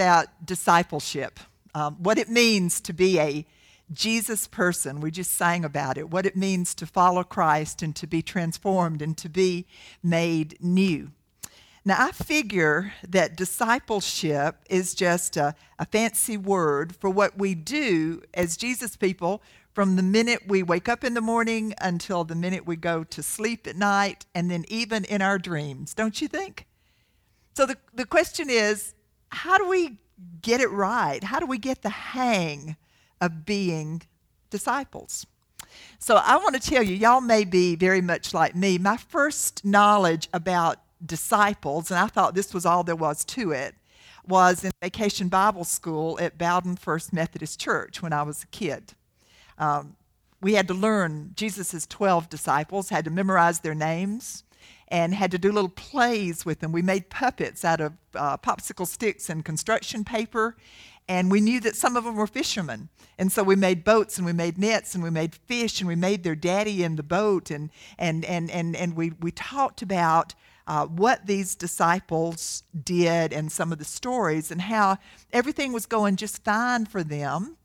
about discipleship, um, what it means to be a Jesus person. We just sang about it, what it means to follow Christ and to be transformed and to be made new. Now, I figure that discipleship is just a, a, fancy word for what we do as Jesus people from the minute we wake up in the morning until the minute we go to sleep at night, and then even in our dreams, don't you think? So, the, the question is how do we get it right? How do we get the hang of being disciples? So, I want to tell you, y'all may be very much like me. My first knowledge about disciples, and I thought this was all there was to it, was in vacation Bible school at Bowden First Methodist Church when I was a kid. Um, we had to learn Jesus' 12 disciples, had to memorize their names, and had to do little plays with them. We made puppets out of uh, popsicle sticks and construction paper, and we knew that some of them were fishermen. And so we made boats and we made nets and we made fish and we made their daddy in the boat, and, and, and, and, and we, we talked about uh, what these disciples did and some of the stories and how everything was going just fine for them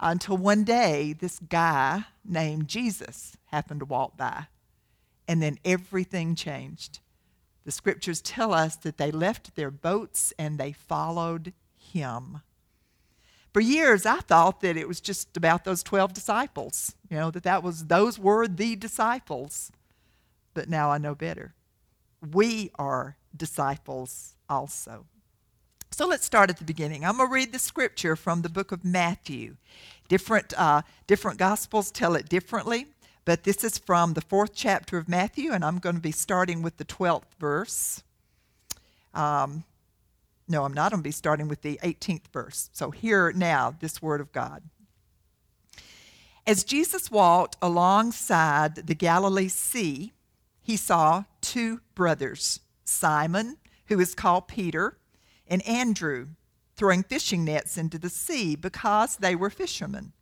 until one day this guy named Jesus happened to walk by. And then everything changed. The scriptures tell us that they left their boats and they followed him. For years, I thought that it was just about those 12 disciples, you know, that, that was, those were the disciples. But now I know better we are disciples also. So let's start at the beginning. I'm going to read the scripture from the book of Matthew. Different, uh, different gospels tell it differently, but this is from the fourth chapter of Matthew, and I'm going to be starting with the 12th verse. Um, no, I'm not. Going to be starting with the 18th verse. So hear now this word of God. As Jesus walked alongside the Galilee Sea, he saw two brothers, Simon, who is called Peter, and Andrew, throwing fishing nets into the sea because they were fishermen.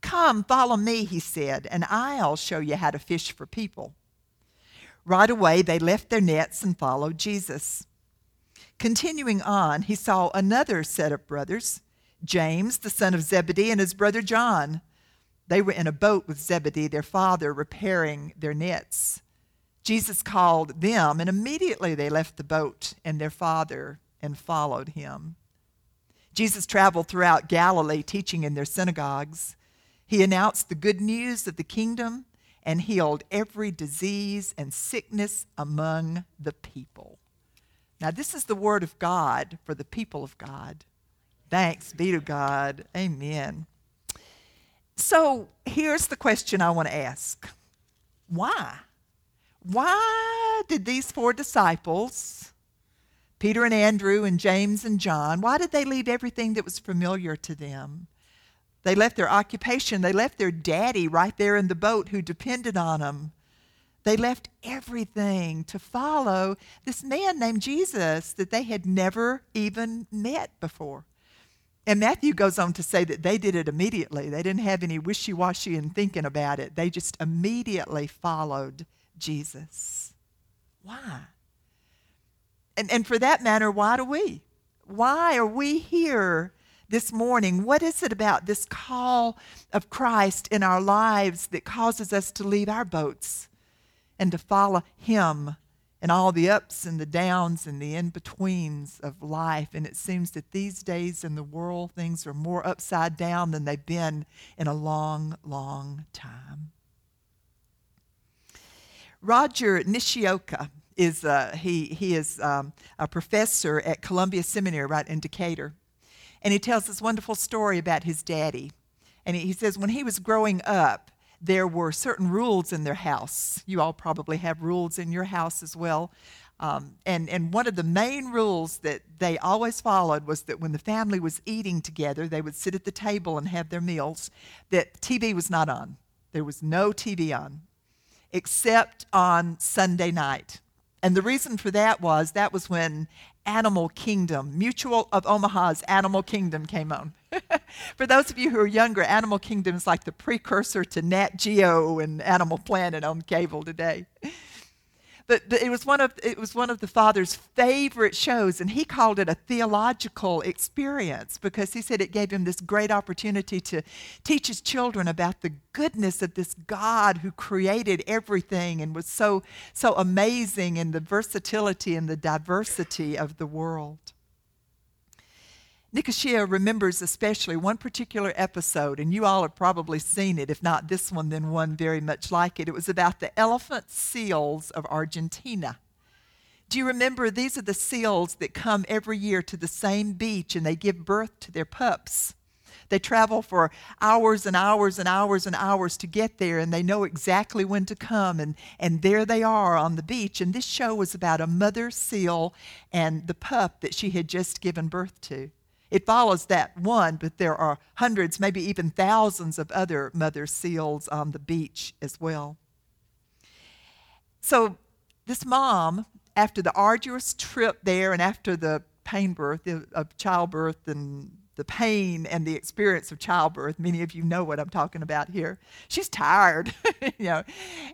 Come, follow me, he said, and I'll show you how to fish for people. Right away, they left their nets and followed Jesus. Continuing on, he saw another set of brothers, James, the son of Zebedee, and his brother John. They were in a boat with Zebedee, their father, repairing their nets. Jesus called them, and immediately they left the boat and their father and followed him. Jesus traveled throughout Galilee, teaching in their synagogues. He announced the good news of the kingdom and healed every disease and sickness among the people. Now, this is the word of God for the people of God. Thanks be to God. Amen. So, here's the question I want to ask Why? why did these four disciples, Peter and Andrew and James and John, why did they leave everything that was familiar to them? They left their occupation, they left their daddy right there in the boat who depended on them. They left everything to follow this man named Jesus that they had never even met before. And Matthew goes on to say that they did it immediately. They didn't have any wishy washy in thinking about it, they just immediately followed Jesus. Why? And, and for that matter, why do we? Why are we here this morning? What is it about this call of Christ in our lives that causes us to leave our boats and to follow Him and all the ups and the downs and the in betweens of life? And it seems that these days in the world, things are more upside down than they've been in a long, long time. Roger Nishioka is uh, he he is um, a professor at Columbia Seminary right in Decatur, and he tells this wonderful story about his daddy. And he, says when he was growing up, there were certain rules in their house. You all probably have rules in your house as well. Um, and, and one of the main rules that they always followed was that when the family was eating together, they would sit at the table and have their meals, that TV was not on. There was no TV on except on Sunday night. And the reason for that was that was when Animal Kingdom, Mutual of Omaha's Animal Kingdom came on. for those of you who are younger, Animal Kingdom is like the precursor to Nat Geo and Animal Planet on cable today. But, it was one of it was one of the father's favorite shows, and he called it a theological experience because he said it gave him this great opportunity to teach his children about the goodness of this God who created everything and was so so amazing in the versatility and the diversity of the world. Nishioka remembers especially one particular episode, and you all have probably seen it, if not this one, then one very much like it. It was about the elephant seals of Argentina. Do you remember these are the seals that come every year to the same beach and they give birth to their pups? They travel for hours and hours and hours and hours to get there, and they know exactly when to come. And, and there they are on the beach. And this show was about a mother seal and the pup that she had just given birth to. It follows that one, but there are hundreds, maybe even thousands of other mother seals on the beach as well. So, this mom, after the arduous trip there and after the pain birth of childbirth and the pain and the experience of childbirth. Many of you know what I'm talking about here. She's tired, you know,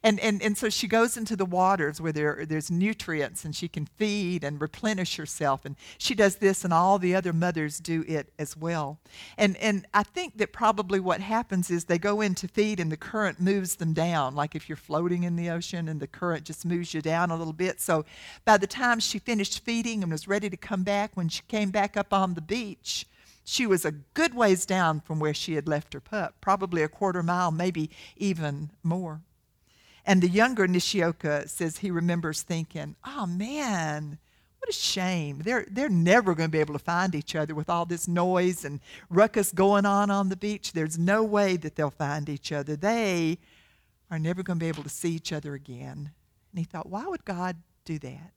and, and, and so she goes into the waters where there, there's nutrients and she can feed and replenish herself. And she does this, and all the other mothers do it as well. And, and I think that probably what happens is they go in to feed and the current moves them down, like if you're floating in the ocean and the current just moves you down a little bit. So by the time she finished feeding and was ready to come back, when she came back up on the beach, she was a good ways down from where she had left her pup, probably a quarter mile, maybe even more. And the younger Nishioka says he remembers thinking, oh man, what a shame. They're, they're never going to be able to find each other with all this noise and ruckus going on on the beach. There's no way that they'll find each other. They are never going to be able to see each other again. And he thought, why would God do that?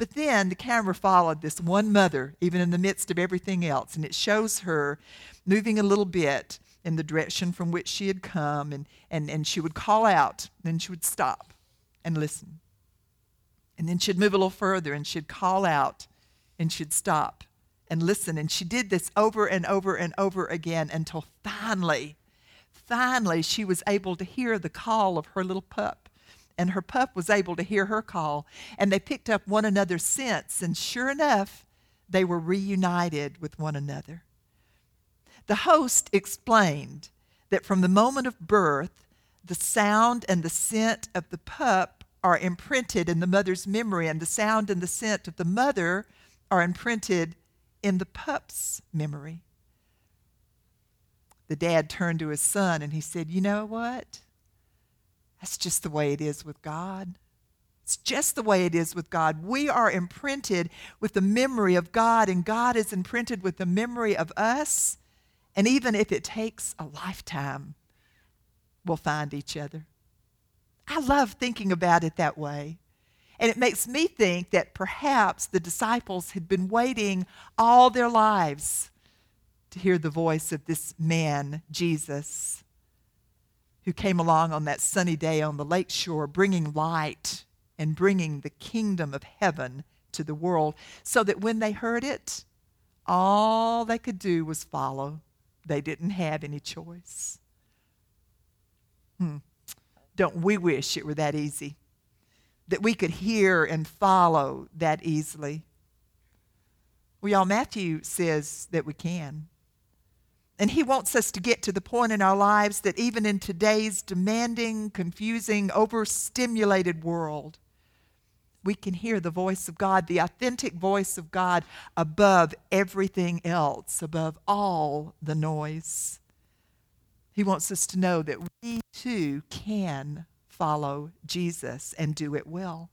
But then the camera followed this one mother, even in the midst of everything else, and it shows her moving a little bit in the direction from which she had come, and, and, and she would call out, then she would stop and listen. And then she'd move a little further and she'd call out and she'd stop and listen. And she did this over and over and over again until finally, finally, she was able to hear the call of her little pup and her pup was able to hear her call, and they picked up one another's scents, and sure enough, they were reunited with one another. The host explained that from the moment of birth, the sound and the scent of the pup are imprinted in the mother's memory, and the sound and the scent of the mother are imprinted in the pup's memory. The dad turned to his son and he said, You know what? That's just the way it is with God. It's just the way it is with God. We are imprinted with the memory of God, and God is imprinted with the memory of us. And even if it takes a lifetime, we'll find each other. I love thinking about it that way. And it makes me think that perhaps the disciples had been waiting all their lives to hear the voice of this man, Jesus who came along on that sunny day on the lake shore, bringing light and bringing the kingdom of heaven to the world, so that when they heard it, all they could do was follow. They didn't have any choice. Hmm. Don't we wish it were that easy? That we could hear and follow that easily? Well, y'all, Matthew says that we can. And He wants us to get to the point in our lives that even in today's demanding, confusing, overstimulated world, we can hear the voice of God, the authentic voice of God, above everything else, above all the noise. He wants us to know that we too can follow Jesus and do it well.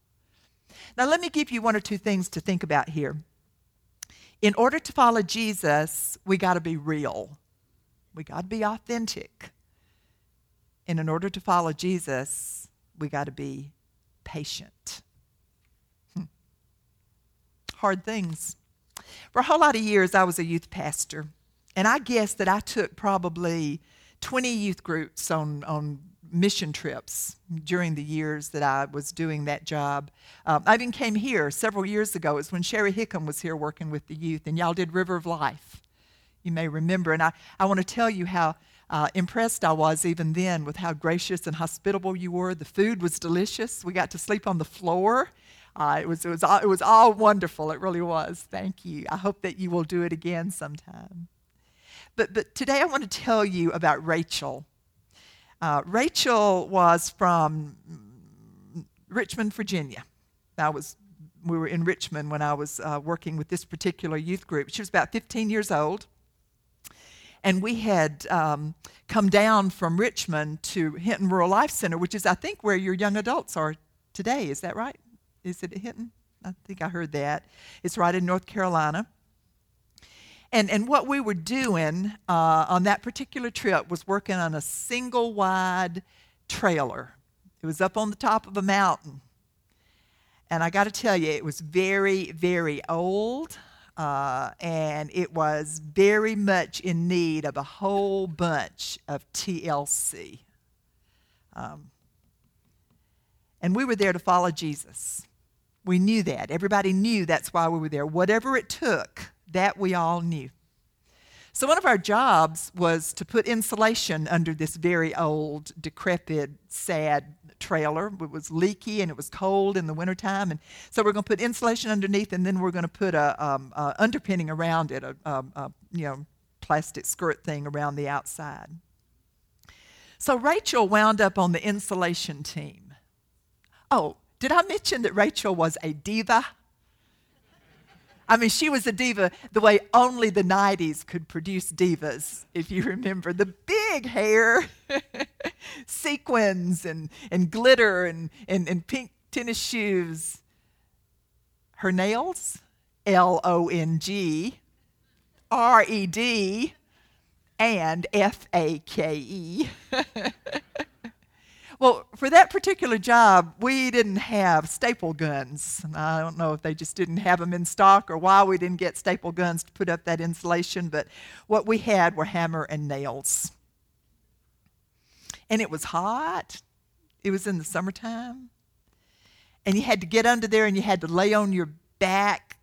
Now, let me give you one or two things to think about here. In order to follow Jesus, we got to be real. We got to be authentic. And in order to follow Jesus, we got to be patient. Hmm. Hard things. For a whole lot of years, I was a youth pastor. And I guess that I took probably 20 youth groups on, on mission trips during the years that I was doing that job. Um, I even came here several years ago. It was when Sherry Hickam was here working with the youth, and y'all did River of Life you may remember. And I, I want to tell you how uh, impressed I was even then with how gracious and hospitable you were. The food was delicious. We got to sleep on the floor. Uh, it, was, it, was all, it was all wonderful. It really was. Thank you. I hope that you will do it again sometime. But, but today I want to tell you about Rachel. Uh, Rachel was from Richmond, Virginia. I was, we were in Richmond when I was uh, working with this particular youth group. She was about 15 years old. And we had um, come down from Richmond to Hinton Rural Life Center, which is, I think, where your young adults are today. Is that right? Is it Hinton? I think I heard that. It's right in North Carolina. And, and what we were doing uh, on that particular trip was working on a single wide trailer. It was up on the top of a mountain. And I got to tell you, it was very, very old. Uh, and it was very much in need of a whole bunch of TLC. Um, and we were there to follow Jesus. We knew that. Everybody knew that's why we were there. Whatever it took, that we all knew. So, one of our jobs was to put insulation under this very old, decrepit, sad trailer. It was leaky and it was cold in the wintertime. And so we're going to put insulation underneath and then we're going to put a, um, a underpinning around it, a, a, a, you know, plastic skirt thing around the outside. So Rachel wound up on the insulation team. Oh, did I mention that Rachel was a diva? I mean, she was a diva the way only the 90s could produce divas, if you remember. The big hair, sequins, and, and glitter, and, and, and pink tennis shoes. Her nails, L O N G, R E D, and F A K E. Well, for that particular job, we didn't have staple guns. I don't know if they just didn't have them in stock or why we didn't get staple guns to put up that insulation, but what we had were hammer and nails. And it was hot. It was in the summertime. And you had to get under there and you had to lay on your back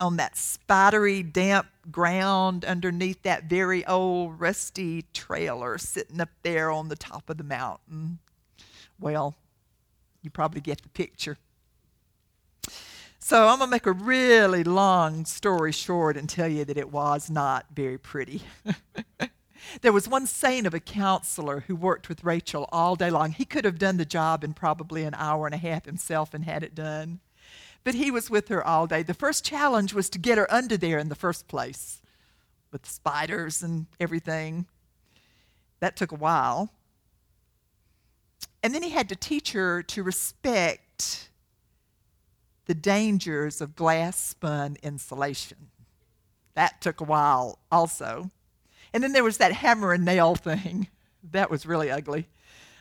on that spidery, damp ground underneath that very old, rusty trailer sitting up there on the top of the mountain. Well, you probably get the picture. So I'm going to make a really long story short and tell you that it was not very pretty. there was one saint of a counselor who worked with Rachel all day long. He could have done the job in probably an hour and a half himself and had it done. But he was with her all day. The first challenge was to get her under there in the first place with spiders and everything. That took a while. And then he had to teach her to respect the dangers of glass spun insulation. That took a while also. And then there was that hammer and nail thing. That was really ugly.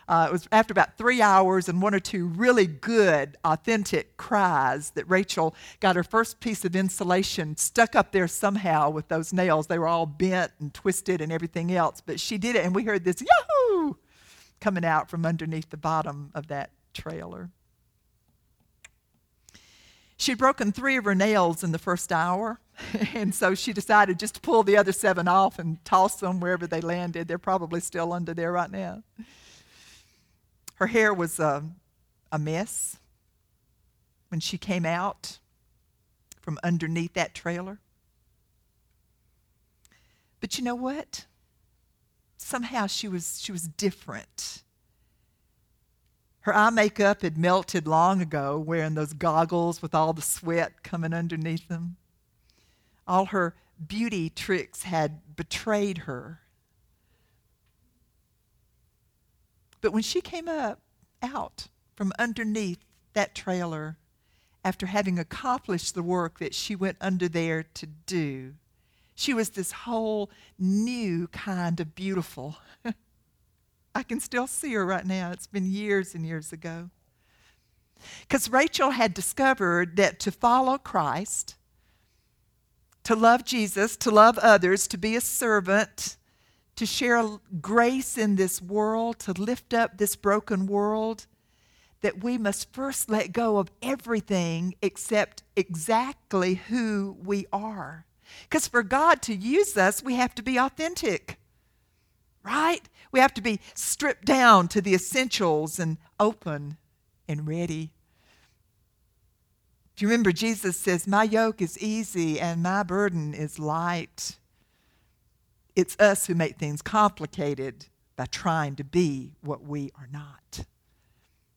Uh, it was after about three hours and one or two really good, authentic cries that Rachel got her first piece of insulation stuck up there somehow with those nails. They were all bent and twisted and everything else, but she did it, and we heard this yahoo coming out from underneath the bottom of that trailer. She'd broken three of her nails in the first hour, and so she decided just to pull the other seven off and toss them wherever they landed. They're probably still under there right now. Her hair was a, a mess when she came out from underneath that trailer. But you know what? somehow she was, she was different. Her eye makeup had melted long ago, wearing those goggles with all the sweat coming underneath them. All her beauty tricks had betrayed her. But when she came up out from underneath that trailer, after having accomplished the work that she went under there to do, she was this whole new kind of beautiful. I can still see her right now. It's been years and years ago. Because Rachel had discovered that to follow Christ, to love Jesus, to love others, to be a servant, to share grace in this world, to lift up this broken world, that we must first let go of everything except exactly who we are. Because for God to use us, we have to be authentic. Right? We have to be stripped down to the essentials and open and ready. Do you remember Jesus says, My yoke is easy and my burden is light? It's us who make things complicated by trying to be what we are not.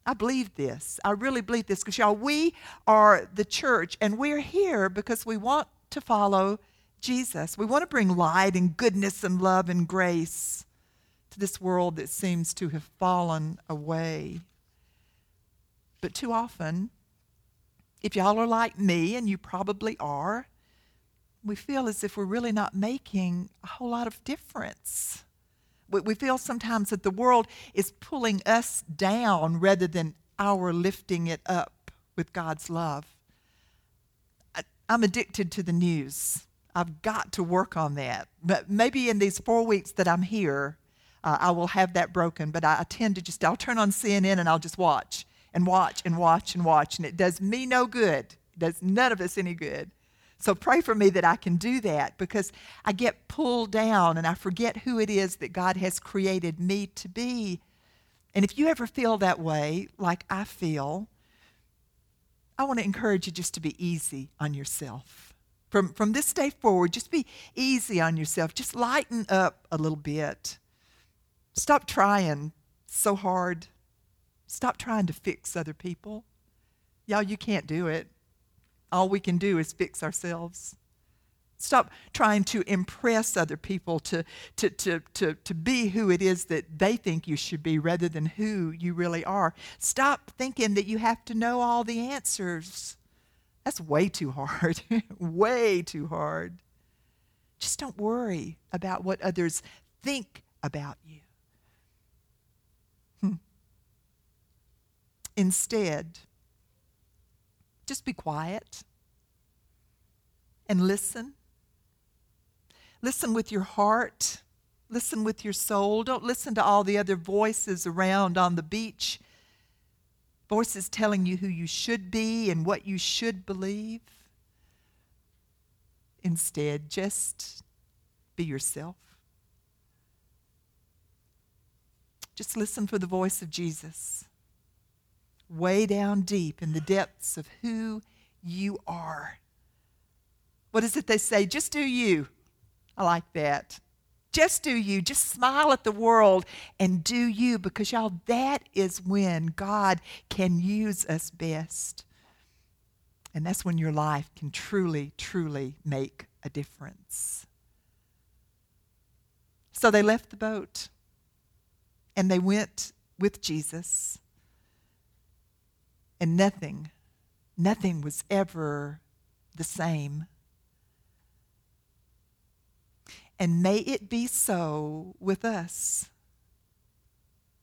I believe this. I really believe this because, y'all, we are the church and we're here because we want to follow Jesus. We want to bring light and goodness and love and grace to this world that seems to have fallen away. But too often, if y'all are like me, and you probably are, we feel as if we're really not making a whole lot of difference. We, feel sometimes that the world is pulling us down rather than our lifting it up with God's love. I'm addicted to the news. I've got to work on that. But maybe in these four weeks that I'm here, uh, I will have that broken. But I, I tend to just, I'll turn on CNN and I'll just watch and watch and watch and watch. And it does me no good. It does none of us any good. So pray for me that I can do that because I get pulled down and I forget who it is that God has created me to be. And if you ever feel that way, like I feel, I want to encourage you just to be easy on yourself. From, from this day forward, just be easy on yourself. Just lighten up a little bit. Stop trying so hard. Stop trying to fix other people. Y'all, you can't do it. All we can do is fix ourselves. Stop trying to impress other people to, to, to, to, to be who it is that they think you should be rather than who you really are. Stop thinking that you have to know all the answers. That's way too hard. way too hard. Just don't worry about what others think about you. Hmm. Instead, just be quiet and listen. Listen with your heart. Listen with your soul. Don't listen to all the other voices around on the beach. Voices telling you who you should be and what you should believe. Instead, just be yourself. Just listen for the voice of Jesus way down deep in the depths of who you are. What is it they say? Just do you. I like that. Just do you. Just smile at the world and do you because, y'all, that is when God can use us best. And that's when your life can truly, truly make a difference. So they left the boat and they went with Jesus. And nothing, nothing was ever the same. And may it be so with us.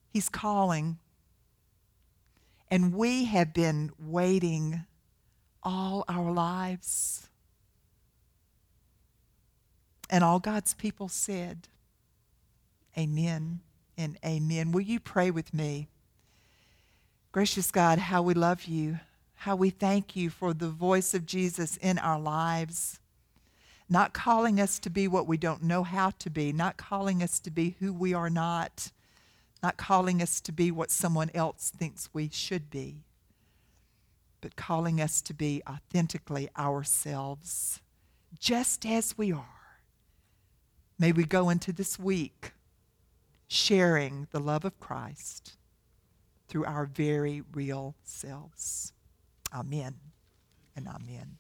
He's calling. And we have been waiting all our lives. And all God's people said, Amen and amen. Will you pray with me? Gracious God, how we love you, how we thank you for the voice of Jesus in our lives. Not calling us to be what we don't know how to be, not calling us to be who we are not, not calling us to be what someone else thinks we should be, but calling us to be authentically ourselves, just as we are. May we go into this week sharing the love of Christ through our very real selves. Amen and amen.